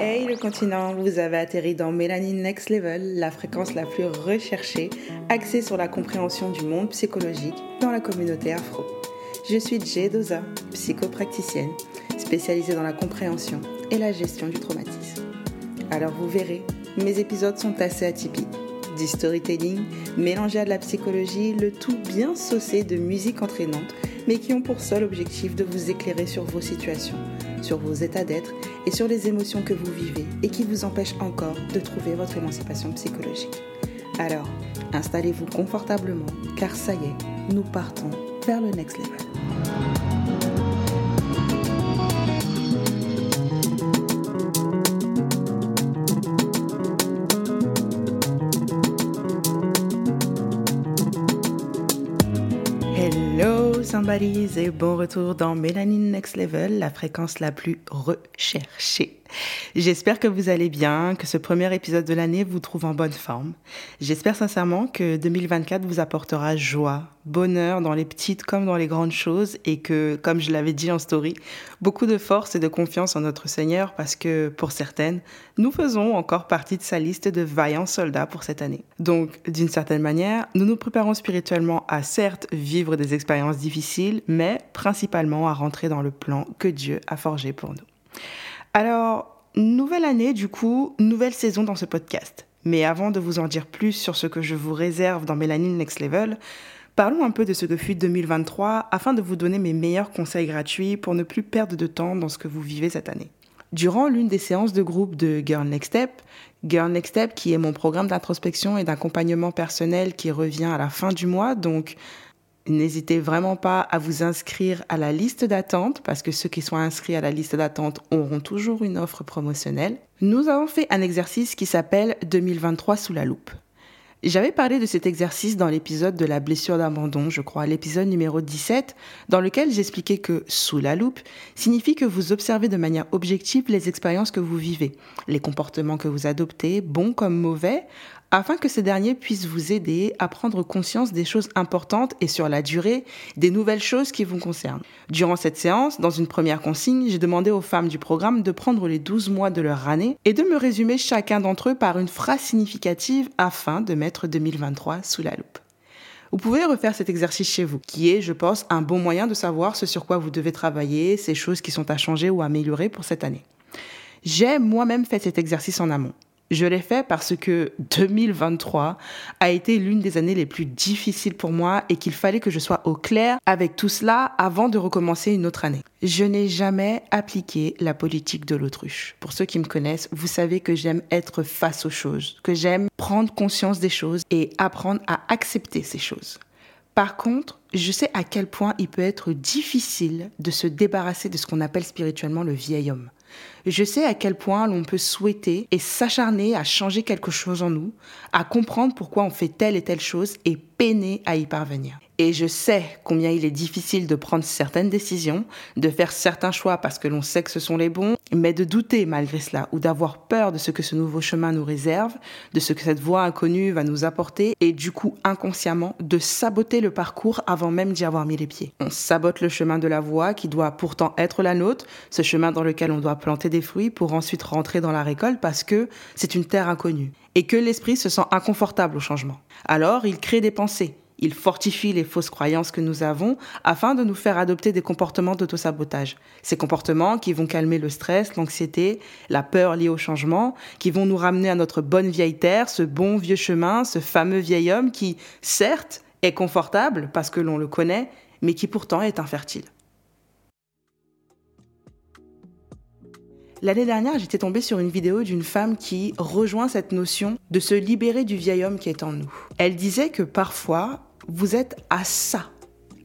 Hey le continent, vous avez atterri dans Mélanine Next Level, la fréquence la plus recherchée, axée sur la compréhension du monde psychologique dans la communauté afro. Je suis Jay Doza, psychopracticienne, spécialisée dans la compréhension et la gestion du traumatisme. Alors vous verrez, mes épisodes sont assez atypiques. Du storytelling mélangé à de la psychologie, le tout bien saucé de musique entraînante, mais qui ont pour seul objectif de vous éclairer sur vos situations, sur vos états d'être et sur les émotions que vous vivez et qui vous empêchent encore de trouver votre émancipation psychologique. Alors, installez-vous confortablement, car ça y est, nous partons vers le next level. Et bon retour dans Mélanine Next Level, la fréquence la plus recherchée. J'espère que vous allez bien, que ce premier épisode de l'année vous trouve en bonne forme. J'espère sincèrement que 2024 vous apportera joie, bonheur dans les petites comme dans les grandes choses et que, comme je l'avais dit en story, beaucoup de force et de confiance en notre Seigneur parce que, pour certaines, nous faisons encore partie de sa liste de vaillants soldats pour cette année. Donc, d'une certaine manière, nous nous préparons spirituellement à certes vivre des expériences difficiles, mais principalement à rentrer dans le plan que Dieu a forgé pour nous. Alors, nouvelle année, du coup, nouvelle saison dans ce podcast. Mais avant de vous en dire plus sur ce que je vous réserve dans Mélanine Next Level, parlons un peu de ce que fut 2023 afin de vous donner mes meilleurs conseils gratuits pour ne plus perdre de temps dans ce que vous vivez cette année. Durant l'une des séances de groupe de Girl Next Step, Girl Next Step qui est mon programme d'introspection et d'accompagnement personnel qui revient à la fin du mois, donc N'hésitez vraiment pas à vous inscrire à la liste d'attente parce que ceux qui sont inscrits à la liste d'attente auront toujours une offre promotionnelle. Nous avons fait un exercice qui s'appelle 2023 sous la loupe. J'avais parlé de cet exercice dans l'épisode de la blessure d'abandon, je crois, l'épisode numéro 17, dans lequel j'expliquais que sous la loupe signifie que vous observez de manière objective les expériences que vous vivez, les comportements que vous adoptez, bons comme mauvais, afin que ces derniers puissent vous aider à prendre conscience des choses importantes et sur la durée des nouvelles choses qui vous concernent. Durant cette séance, dans une première consigne, j'ai demandé aux femmes du programme de prendre les 12 mois de leur année et de me résumer chacun d'entre eux par une phrase significative afin de mettre 2023 sous la loupe. Vous pouvez refaire cet exercice chez vous, qui est, je pense, un bon moyen de savoir ce sur quoi vous devez travailler, ces choses qui sont à changer ou améliorer pour cette année. J'ai moi-même fait cet exercice en amont. Je l'ai fait parce que 2023 a été l'une des années les plus difficiles pour moi et qu'il fallait que je sois au clair avec tout cela avant de recommencer une autre année. Je n'ai jamais appliqué la politique de l'autruche. Pour ceux qui me connaissent, vous savez que j'aime être face aux choses, que j'aime prendre conscience des choses et apprendre à accepter ces choses. Par contre, je sais à quel point il peut être difficile de se débarrasser de ce qu'on appelle spirituellement le vieil homme. Je sais à quel point l'on peut souhaiter et s'acharner à changer quelque chose en nous, à comprendre pourquoi on fait telle et telle chose et peiner à y parvenir. Et je sais combien il est difficile de prendre certaines décisions, de faire certains choix parce que l'on sait que ce sont les bons, mais de douter malgré cela ou d'avoir peur de ce que ce nouveau chemin nous réserve, de ce que cette voie inconnue va nous apporter et du coup inconsciemment de saboter le parcours avant même d'y avoir mis les pieds. On sabote le chemin de la voie qui doit pourtant être la nôtre, ce chemin dans lequel on doit planter des fruits pour ensuite rentrer dans la récolte parce que c'est une terre inconnue et que l'esprit se sent inconfortable au changement. Alors il crée des pensées il fortifie les fausses croyances que nous avons afin de nous faire adopter des comportements d'autosabotage. Ces comportements qui vont calmer le stress, l'anxiété, la peur liée au changement, qui vont nous ramener à notre bonne vieille terre, ce bon vieux chemin, ce fameux vieil homme qui, certes, est confortable parce que l'on le connaît, mais qui pourtant est infertile. L'année dernière, j'étais tombée sur une vidéo d'une femme qui rejoint cette notion de se libérer du vieil homme qui est en nous. Elle disait que parfois, vous êtes à ça,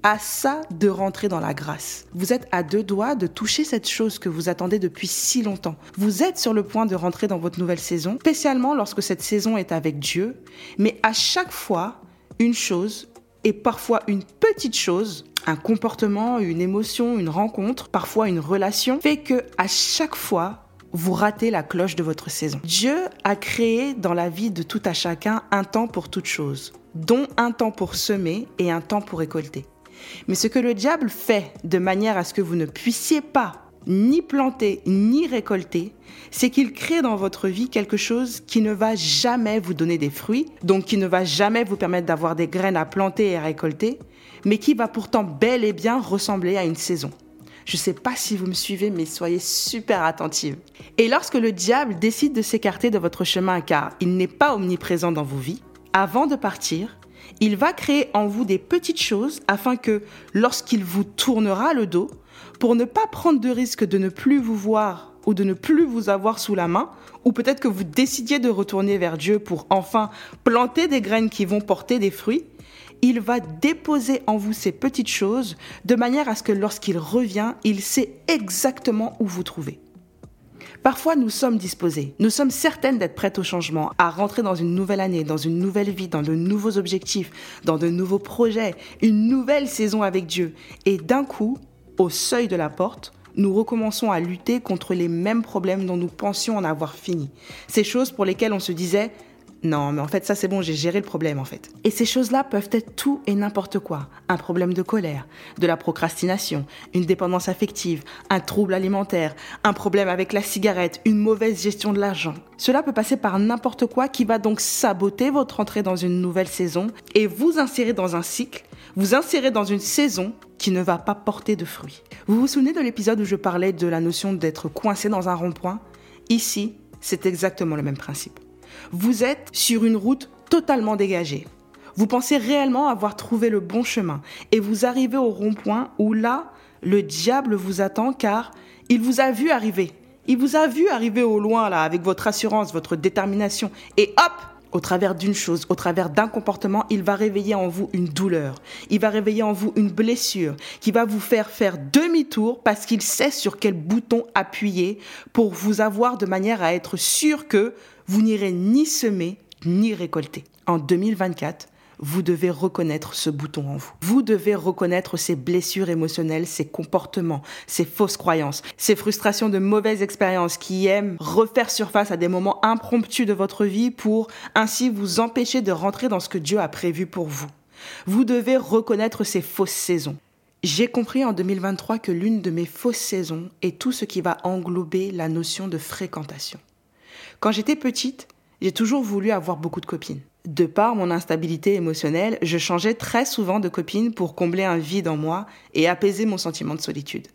à ça de rentrer dans la grâce. Vous êtes à deux doigts de toucher cette chose que vous attendez depuis si longtemps. Vous êtes sur le point de rentrer dans votre nouvelle saison, spécialement lorsque cette saison est avec Dieu, mais à chaque fois, une chose, et parfois une petite chose, un comportement, une émotion, une rencontre, parfois une relation, fait que à chaque fois, vous ratez la cloche de votre saison. Dieu a créé dans la vie de tout à chacun un temps pour toute chose, dont un temps pour semer et un temps pour récolter. Mais ce que le diable fait de manière à ce que vous ne puissiez pas ni planter, ni récolter, c'est qu'il crée dans votre vie quelque chose qui ne va jamais vous donner des fruits, donc qui ne va jamais vous permettre d'avoir des graines à planter et à récolter, mais qui va pourtant bel et bien ressembler à une saison. Je ne sais pas si vous me suivez, mais soyez super attentive. Et lorsque le diable décide de s'écarter de votre chemin car il n'est pas omniprésent dans vos vies, avant de partir, il va créer en vous des petites choses afin que lorsqu'il vous tournera le dos, pour ne pas prendre de risque de ne plus vous voir ou de ne plus vous avoir sous la main, ou peut-être que vous décidiez de retourner vers Dieu pour enfin planter des graines qui vont porter des fruits, il va déposer en vous ces petites choses de manière à ce que lorsqu'il revient, il sait exactement où vous trouver. Parfois, nous sommes disposés, nous sommes certaines d'être prêtes au changement, à rentrer dans une nouvelle année, dans une nouvelle vie, dans de nouveaux objectifs, dans de nouveaux projets, une nouvelle saison avec Dieu. Et d'un coup, au seuil de la porte, nous recommençons à lutter contre les mêmes problèmes dont nous pensions en avoir fini. Ces choses pour lesquelles on se disait non, mais en fait, ça c'est bon, j'ai géré le problème en fait. Et ces choses-là peuvent être tout et n'importe quoi. Un problème de colère, de la procrastination, une dépendance affective, un trouble alimentaire, un problème avec la cigarette, une mauvaise gestion de l'argent. Cela peut passer par n'importe quoi qui va donc saboter votre entrée dans une nouvelle saison et vous insérer dans un cycle, vous insérer dans une saison qui ne va pas porter de fruits. Vous vous souvenez de l'épisode où je parlais de la notion d'être coincé dans un rond-point? Ici, c'est exactement le même principe. Vous êtes sur une route totalement dégagée. Vous pensez réellement avoir trouvé le bon chemin et vous arrivez au rond-point où là, le diable vous attend car il vous a vu arriver. Il vous a vu arriver au loin là avec votre assurance, votre détermination et hop, au travers d'une chose, au travers d'un comportement, il va réveiller en vous une douleur. Il va réveiller en vous une blessure qui va vous faire faire demi-tour parce qu'il sait sur quel bouton appuyer pour vous avoir de manière à être sûr que vous n'irez ni semer ni récolter. En 2024, vous devez reconnaître ce bouton en vous. Vous devez reconnaître ces blessures émotionnelles, ces comportements, ces fausses croyances, ces frustrations de mauvaises expériences qui aiment refaire surface à des moments impromptus de votre vie pour ainsi vous empêcher de rentrer dans ce que Dieu a prévu pour vous. Vous devez reconnaître ces fausses saisons. J'ai compris en 2023 que l'une de mes fausses saisons est tout ce qui va englober la notion de fréquentation. Quand j'étais petite, j'ai toujours voulu avoir beaucoup de copines. De par mon instabilité émotionnelle, je changeais très souvent de copines pour combler un vide en moi et apaiser mon sentiment de solitude.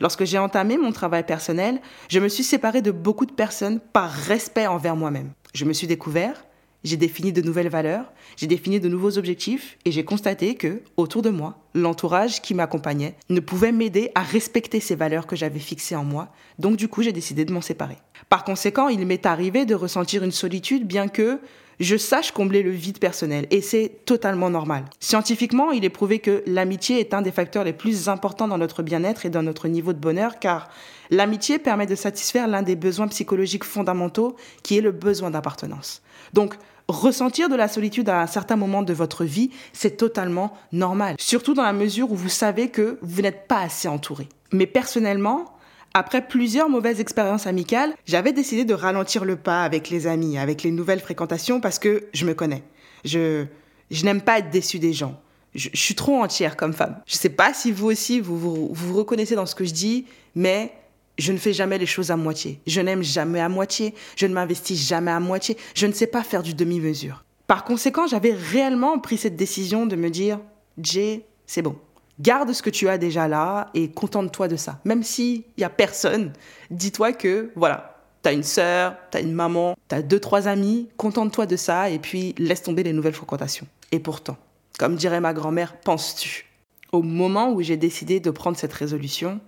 Lorsque j'ai entamé mon travail personnel, je me suis séparée de beaucoup de personnes par respect envers moi-même. Je me suis découvert, j'ai défini de nouvelles valeurs, j'ai défini de nouveaux objectifs et j'ai constaté que, autour de moi, l'entourage qui m'accompagnait ne pouvait m'aider à respecter ces valeurs que j'avais fixées en moi. Donc du coup, j'ai décidé de m'en séparer. Par conséquent, il m'est arrivé de ressentir une solitude bien que je sache combler le vide personnel et c'est totalement normal. Scientifiquement, il est prouvé que l'amitié est un des facteurs les plus importants dans notre bien-être et dans notre niveau de bonheur car l'amitié permet de satisfaire l'un des besoins psychologiques fondamentaux qui est le besoin d'appartenance. Donc, ressentir de la solitude à un certain moment de votre vie, c'est totalement normal, surtout dans la mesure où vous savez que vous n'êtes pas assez entouré. Mais personnellement, après plusieurs mauvaises expériences amicales, j'avais décidé de ralentir le pas avec les amis, avec les nouvelles fréquentations, parce que je me connais. Je, je n'aime pas être déçu des gens. Je, suis trop entière comme femme. Je ne sais pas si vous aussi, vous, vous vous reconnaissez dans ce que je dis, mais je ne fais jamais les choses à moitié. Je n'aime jamais à moitié. Je ne m'investis jamais à moitié. Je ne sais pas faire du demi-mesure. Par conséquent, j'avais réellement pris cette décision de me dire, Jay, c'est bon. Garde ce que tu as déjà là et contente-toi de ça. Même s'il n'y a personne, dis-toi que, voilà, tu as une sœur, tu as une maman, tu as deux, trois amis, contente-toi de ça et puis laisse tomber les nouvelles fréquentations. Et pourtant, comme dirait ma grand-mère, penses-tu Au moment où j'ai décidé de prendre cette résolution,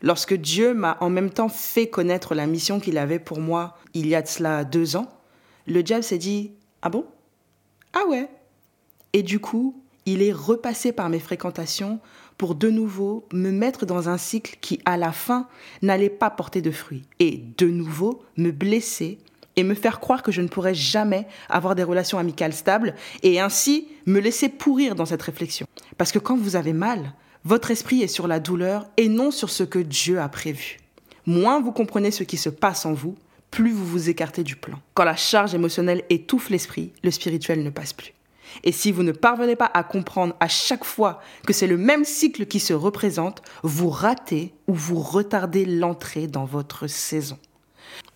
lorsque Dieu m'a en même temps fait connaître la mission qu'il avait pour moi il y a de cela deux ans, le diable s'est dit Ah bon? Ah ouais? Et du coup, il est repassé par mes fréquentations pour de nouveau me mettre dans un cycle qui, à la fin, n'allait pas porter de fruits. Et de nouveau, me blesser et me faire croire que je ne pourrais jamais avoir des relations amicales stables et ainsi me laisser pourrir dans cette réflexion. Parce que quand vous avez mal, votre esprit est sur la douleur et non sur ce que Dieu a prévu. Moins vous comprenez ce qui se passe en vous, plus vous vous écartez du plan. Quand la charge émotionnelle étouffe l'esprit, le spirituel ne passe plus. Et si vous ne parvenez pas à comprendre à chaque fois que c'est le même cycle qui se représente, vous ratez ou vous retardez l'entrée dans votre saison.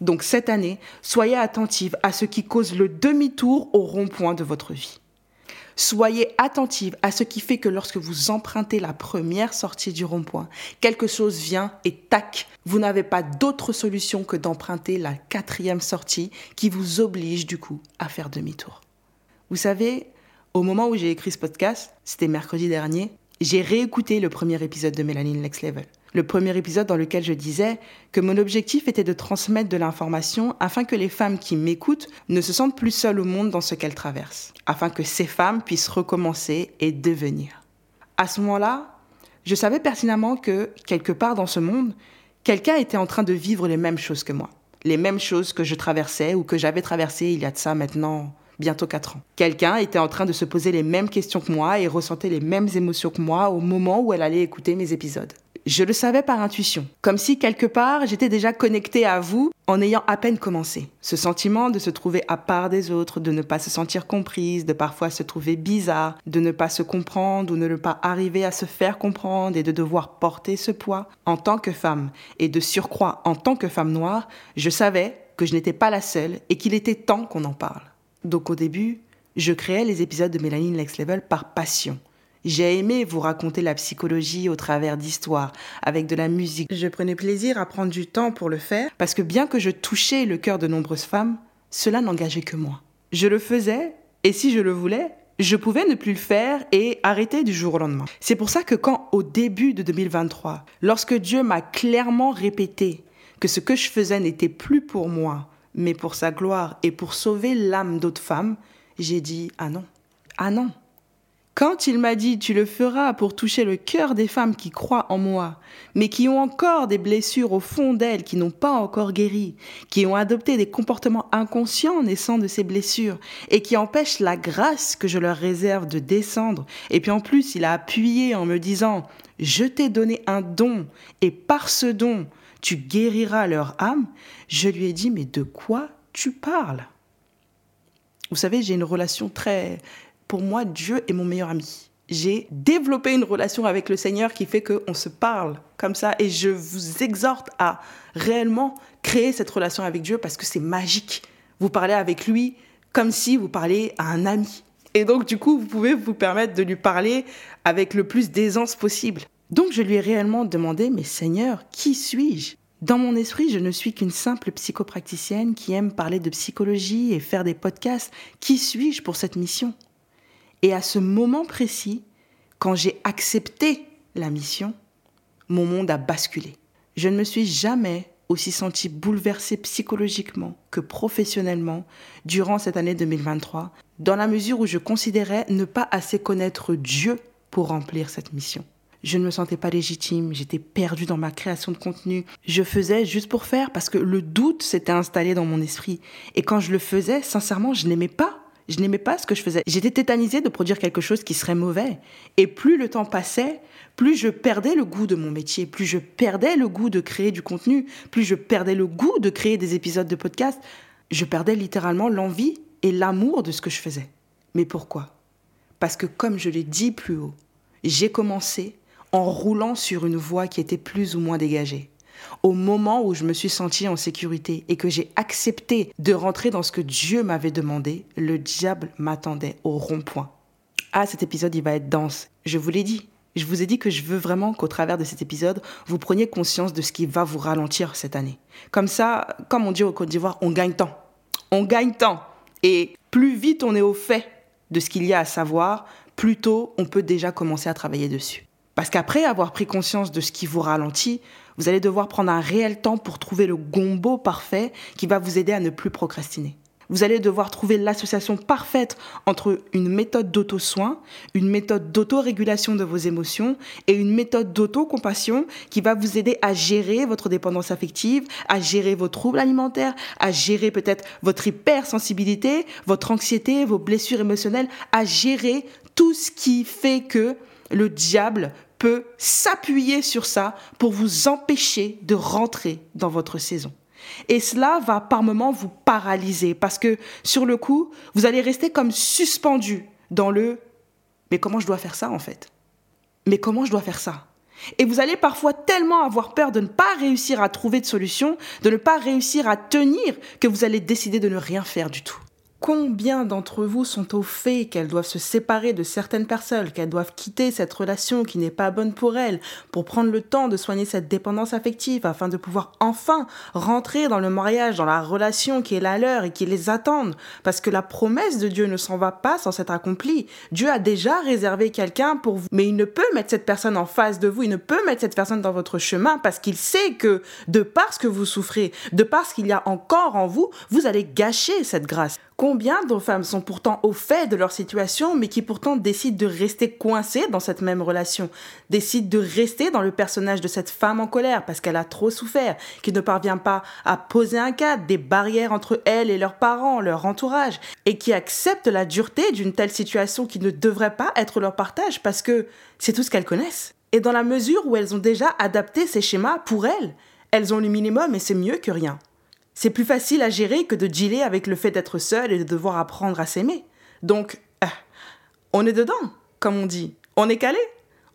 Donc cette année, soyez attentive à ce qui cause le demi-tour au rond-point de votre vie. Soyez attentive à ce qui fait que lorsque vous empruntez la première sortie du rond-point, quelque chose vient et tac, vous n'avez pas d'autre solution que d'emprunter la quatrième sortie qui vous oblige du coup à faire demi-tour. Vous savez, au moment où j'ai écrit ce podcast, c'était mercredi dernier, j'ai réécouté le premier épisode de Mélanie Next Level. Le premier épisode dans lequel je disais que mon objectif était de transmettre de l'information afin que les femmes qui m'écoutent ne se sentent plus seules au monde dans ce qu'elles traversent, afin que ces femmes puissent recommencer et devenir. À ce moment-là, je savais pertinemment que, quelque part dans ce monde, quelqu'un était en train de vivre les mêmes choses que moi, les mêmes choses que je traversais ou que j'avais traversées il y a de ça maintenant bientôt 4 ans. Quelqu'un était en train de se poser les mêmes questions que moi et ressentait les mêmes émotions que moi au moment où elle allait écouter mes épisodes. Je le savais par intuition, comme si quelque part j'étais déjà connectée à vous en ayant à peine commencé. Ce sentiment de se trouver à part des autres, de ne pas se sentir comprise, de parfois se trouver bizarre, de ne pas se comprendre ou ne pas arriver à se faire comprendre et de devoir porter ce poids en tant que femme et de surcroît en tant que femme noire, je savais que je n'étais pas la seule et qu'il était temps qu'on en parle. Donc au début, je créais les épisodes de Mélanie Next Level par passion. J'ai aimé vous raconter la psychologie au travers d'histoires, avec de la musique. Je prenais plaisir à prendre du temps pour le faire, parce que bien que je touchais le cœur de nombreuses femmes, cela n'engageait que moi. Je le faisais, et si je le voulais, je pouvais ne plus le faire et arrêter du jour au lendemain. C'est pour ça que quand, au début de 2023, lorsque Dieu m'a clairement répété que ce que je faisais n'était plus pour moi, mais pour sa gloire et pour sauver l'âme d'autres femmes, j'ai dit ah non, ah non. Quand il m'a dit tu le feras pour toucher le cœur des femmes qui croient en moi, mais qui ont encore des blessures au fond d'elles, qui n'ont pas encore guéri, qui ont adopté des comportements inconscients naissant de ces blessures, et qui empêchent la grâce que je leur réserve de descendre, et puis en plus il a appuyé en me disant je t'ai donné un don, et par ce don, tu guériras leur âme, je lui ai dit, mais de quoi tu parles? Vous savez, j'ai une relation très... Pour moi, Dieu est mon meilleur ami. J'ai développé une relation avec le Seigneur qui fait qu'on se parle comme ça et je vous exhorte à réellement créer cette relation avec Dieu parce que c'est magique. Vous parlez avec lui comme si vous parliez à un ami. Et donc, du coup, vous pouvez vous permettre de lui parler avec le plus d'aisance possible. Donc je lui ai réellement demandé, mais Seigneur, qui suis-je? Dans mon esprit, je ne suis qu'une simple psychopraticienne qui aime parler de psychologie et faire des podcasts. Qui suis-je pour cette mission? Et à ce moment précis, quand j'ai accepté la mission, mon monde a basculé. Je ne me suis jamais aussi sentie bouleversée psychologiquement que professionnellement durant cette année 2023, dans la mesure où je considérais ne pas assez connaître Dieu pour remplir cette mission. Je ne me sentais pas légitime, j'étais perdue dans ma création de contenu. Je faisais juste pour faire parce que le doute s'était installé dans mon esprit. Et quand je le faisais, sincèrement, je n'aimais pas. Je n'aimais pas ce que je faisais. J'étais tétanisée de produire quelque chose qui serait mauvais. Et plus le temps passait, plus je perdais le goût de mon métier, plus je perdais le goût de créer du contenu, plus je perdais le goût de créer des épisodes de podcast. Je perdais littéralement l'envie et l'amour de ce que je faisais. Mais pourquoi? Parce que comme je l'ai dit plus haut, j'ai commencé en roulant sur une voie qui était plus ou moins dégagée. Au moment où je me suis sentie en sécurité et que j'ai accepté de rentrer dans ce que Dieu m'avait demandé, le diable m'attendait au rond-point. Ah, cet épisode, il va être dense. Je vous l'ai dit. Je vous ai dit que je veux vraiment qu'au travers de cet épisode, vous preniez conscience de ce qui va vous ralentir cette année. Comme ça, comme on dit au Côte d'Ivoire, on gagne temps. On gagne temps. Et plus vite on est au fait de ce qu'il y a à savoir, plus tôt on peut déjà commencer à travailler dessus. Parce qu'après avoir pris conscience de ce qui vous ralentit, vous allez devoir prendre un réel temps pour trouver le gombo parfait qui va vous aider à ne plus procrastiner. Vous allez devoir trouver l'association parfaite entre une méthode d'auto-soin, une méthode d'auto-régulation de vos émotions et une méthode d'auto-compassion qui va vous aider à gérer votre dépendance affective, à gérer vos troubles alimentaires, à gérer peut-être votre hypersensibilité, votre anxiété, vos blessures émotionnelles, à gérer tout ce qui fait que le diable peut s'appuyer sur ça pour vous empêcher de rentrer dans votre saison. Et cela va par moments vous paralyser parce que sur le coup, vous allez rester comme suspendu dans le mais comment je dois faire ça en fait? Mais comment je dois faire ça? Et vous allez parfois tellement avoir peur de ne pas réussir à trouver de solution, de ne pas réussir à tenir, que vous allez décider de ne rien faire du tout. Combien d'entre vous sont au fait qu'elles doivent se séparer de certaines personnes, qu'elles doivent quitter cette relation qui n'est pas bonne pour elles, pour prendre le temps de soigner cette dépendance affective afin de pouvoir enfin rentrer dans le mariage, dans la relation qui est la leur et qui les attendent? Parce que la promesse de Dieu ne s'en va pas sans s'être accomplie. Dieu a déjà réservé quelqu'un pour vous, mais il ne peut mettre cette personne en face de vous, il ne peut mettre cette personne dans votre chemin parce qu'il sait que de parce que vous souffrez, de parce qu'il y a encore en vous, vous allez gâcher cette grâce. Combien de femmes sont pourtant au fait de leur situation, mais qui pourtant décident de rester coincées dans cette même relation, décident de rester dans le personnage de cette femme en colère parce qu'elle a trop souffert, qui ne parvient pas à poser un cadre, des barrières entre elle et leurs parents, leur entourage, et qui acceptent la dureté d'une telle situation qui ne devrait pas être leur partage parce que c'est tout ce qu'elles connaissent. Et dans la mesure où elles ont déjà adapté ces schémas pour elles, elles ont le minimum et c'est mieux que rien. C'est plus facile à gérer que de dealer avec le fait d'être seul et de devoir apprendre à s'aimer. Donc, ah, on est dedans, comme on dit. On est calé.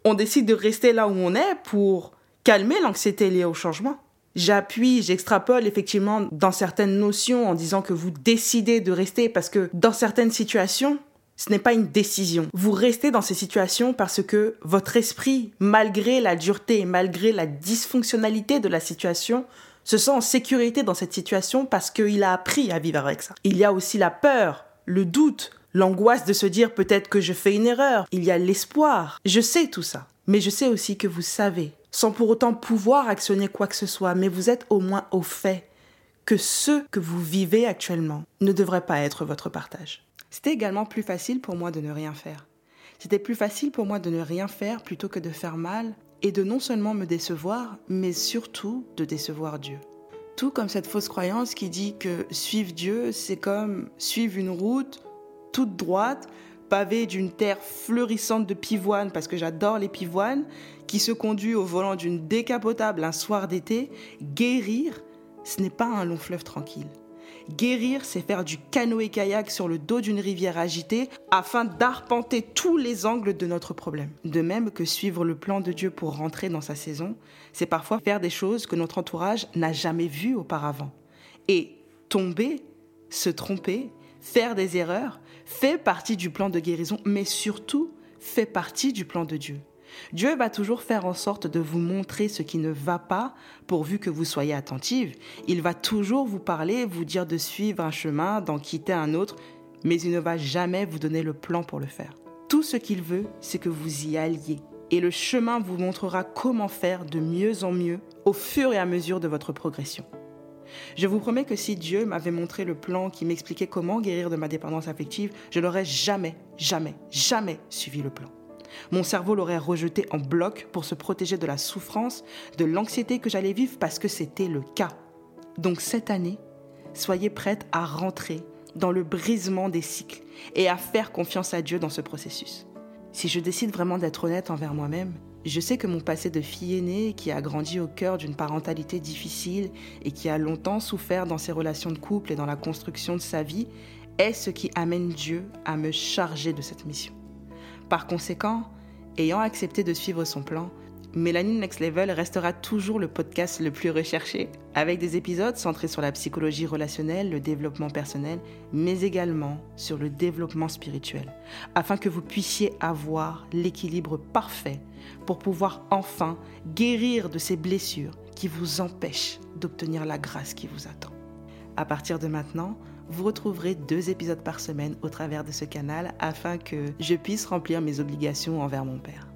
On décide de rester là où on est pour calmer l'anxiété liée au changement. J'appuie, j'extrapole effectivement dans certaines notions en disant que vous décidez de rester parce que dans certaines situations, ce n'est pas une décision. Vous restez dans ces situations parce que votre esprit, malgré la dureté, malgré la dysfonctionnalité de la situation, se sent en sécurité dans cette situation parce qu'il a appris à vivre avec ça. Il y a aussi la peur, le doute, l'angoisse de se dire peut-être que je fais une erreur. Il y a l'espoir. Je sais tout ça. Mais je sais aussi que vous savez, sans pour autant pouvoir actionner quoi que ce soit, mais vous êtes au moins au fait que ce que vous vivez actuellement ne devrait pas être votre partage. C'était également plus facile pour moi de ne rien faire. C'était plus facile pour moi de ne rien faire plutôt que de faire mal et de non seulement me décevoir, mais surtout de décevoir Dieu. Tout comme cette fausse croyance qui dit que suivre Dieu, c'est comme suivre une route toute droite, pavée d'une terre fleurissante de pivoines, parce que j'adore les pivoines, qui se conduit au volant d'une décapotable un soir d'été. Guérir, ce n'est pas un long fleuve tranquille. Guérir, c'est faire du canoë-kayak sur le dos d'une rivière agitée afin d'arpenter tous les angles de notre problème. De même que suivre le plan de Dieu pour rentrer dans sa saison, c'est parfois faire des choses que notre entourage n'a jamais vues auparavant. Et tomber, se tromper, faire des erreurs fait partie du plan de guérison, mais surtout fait partie du plan de Dieu. Dieu va toujours faire en sorte de vous montrer ce qui ne va pas pourvu que vous soyez attentive. Il va toujours vous parler, vous dire de suivre un chemin, d'en quitter un autre, mais il ne va jamais vous donner le plan pour le faire. Tout ce qu'il veut, c'est que vous y alliez. Et le chemin vous montrera comment faire de mieux en mieux au fur et à mesure de votre progression. Je vous promets que si Dieu m'avait montré le plan qui m'expliquait comment guérir de ma dépendance affective, je n'aurais jamais, jamais, jamais suivi le plan. Mon cerveau l'aurait rejeté en bloc pour se protéger de la souffrance, de l'anxiété que j'allais vivre parce que c'était le cas. Donc cette année, soyez prête à rentrer dans le brisement des cycles et à faire confiance à Dieu dans ce processus. Si je décide vraiment d'être honnête envers moi-même, je sais que mon passé de fille aînée qui a grandi au cœur d'une parentalité difficile et qui a longtemps souffert dans ses relations de couple et dans la construction de sa vie est ce qui amène Dieu à me charger de cette mission. Par conséquent, ayant accepté de suivre son plan, Mélanie Next Level restera toujours le podcast le plus recherché, avec des épisodes centrés sur la psychologie relationnelle, le développement personnel, mais également sur le développement spirituel, afin que vous puissiez avoir l'équilibre parfait pour pouvoir enfin guérir de ces blessures qui vous empêchent d'obtenir la grâce qui vous attend. À partir de maintenant, vous retrouverez deux épisodes par semaine au travers de ce canal afin que je puisse remplir mes obligations envers mon Père.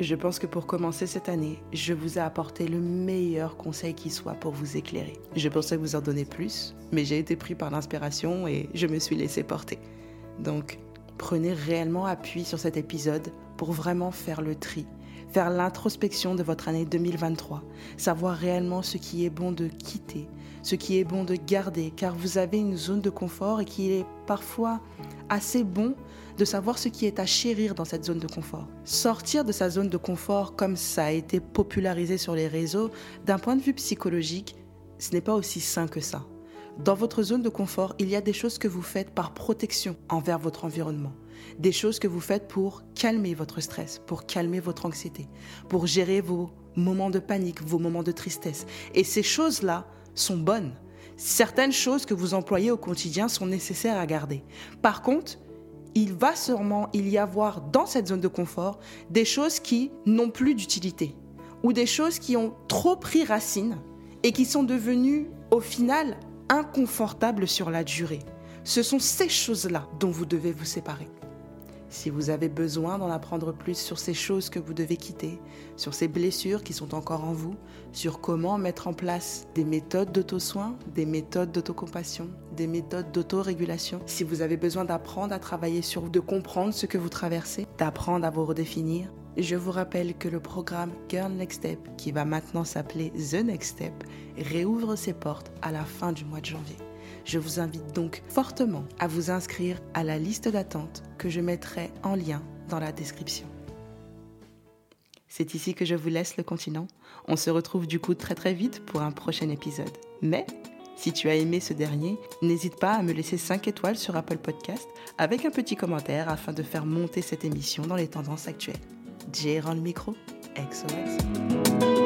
Je pense que pour commencer cette année, je vous ai apporté le meilleur conseil qui soit pour vous éclairer. Je pensais vous en donner plus, mais j'ai été pris par l'inspiration et je me suis laissé porter. Donc, prenez réellement appui sur cet épisode pour vraiment faire le tri, faire l'introspection de votre année 2023, savoir réellement ce qui est bon de quitter, ce qui est bon de garder, car vous avez une zone de confort et qu'il est parfois assez bon de savoir ce qui est à chérir dans cette zone de confort. Sortir de sa zone de confort, comme ça a été popularisé sur les réseaux, d'un point de vue psychologique, ce n'est pas aussi sain que ça. Dans votre zone de confort, il y a des choses que vous faites par protection envers votre environnement. des choses que vous faites pour calmer votre stress, pour calmer votre anxiété, pour gérer vos moments de panique, vos moments de tristesse. Et ces choses-là sont bonnes. Certaines choses que vous employez au quotidien sont nécessaires à garder. Par contre, il va sûrement y avoir dans cette zone de confort des choses qui n'ont plus d'utilité ou des choses qui ont trop pris racine et qui sont devenues au final inconfortables sur la durée. Ce sont ces choses-là dont vous devez vous séparer. Si vous avez besoin d'en apprendre plus sur ces choses que vous devez quitter, sur ces blessures qui sont encore en vous, sur comment mettre en place des méthodes d'auto-soin, des méthodes d'autocompassion, des méthodes d'autorégulation, si vous avez besoin d'apprendre à travailler sur vous, de comprendre ce que vous traversez, d'apprendre à vous redéfinir, je vous rappelle que le programme Girl Next Step, qui va maintenant s'appeler The Next Step, réouvre ses portes à la fin du mois de janvier. Je vous invite donc fortement à vous inscrire à la liste d'attente que je mettrai en lien dans la description. C'est ici que je vous laisse le continent. On se retrouve du coup très très vite pour un prochain épisode. Mais si tu as aimé ce dernier, n'hésite pas à me laisser 5 étoiles sur Apple Podcast avec un petit commentaire afin de faire monter cette émission dans les tendances actuelles. J'ai le micro. XOXO.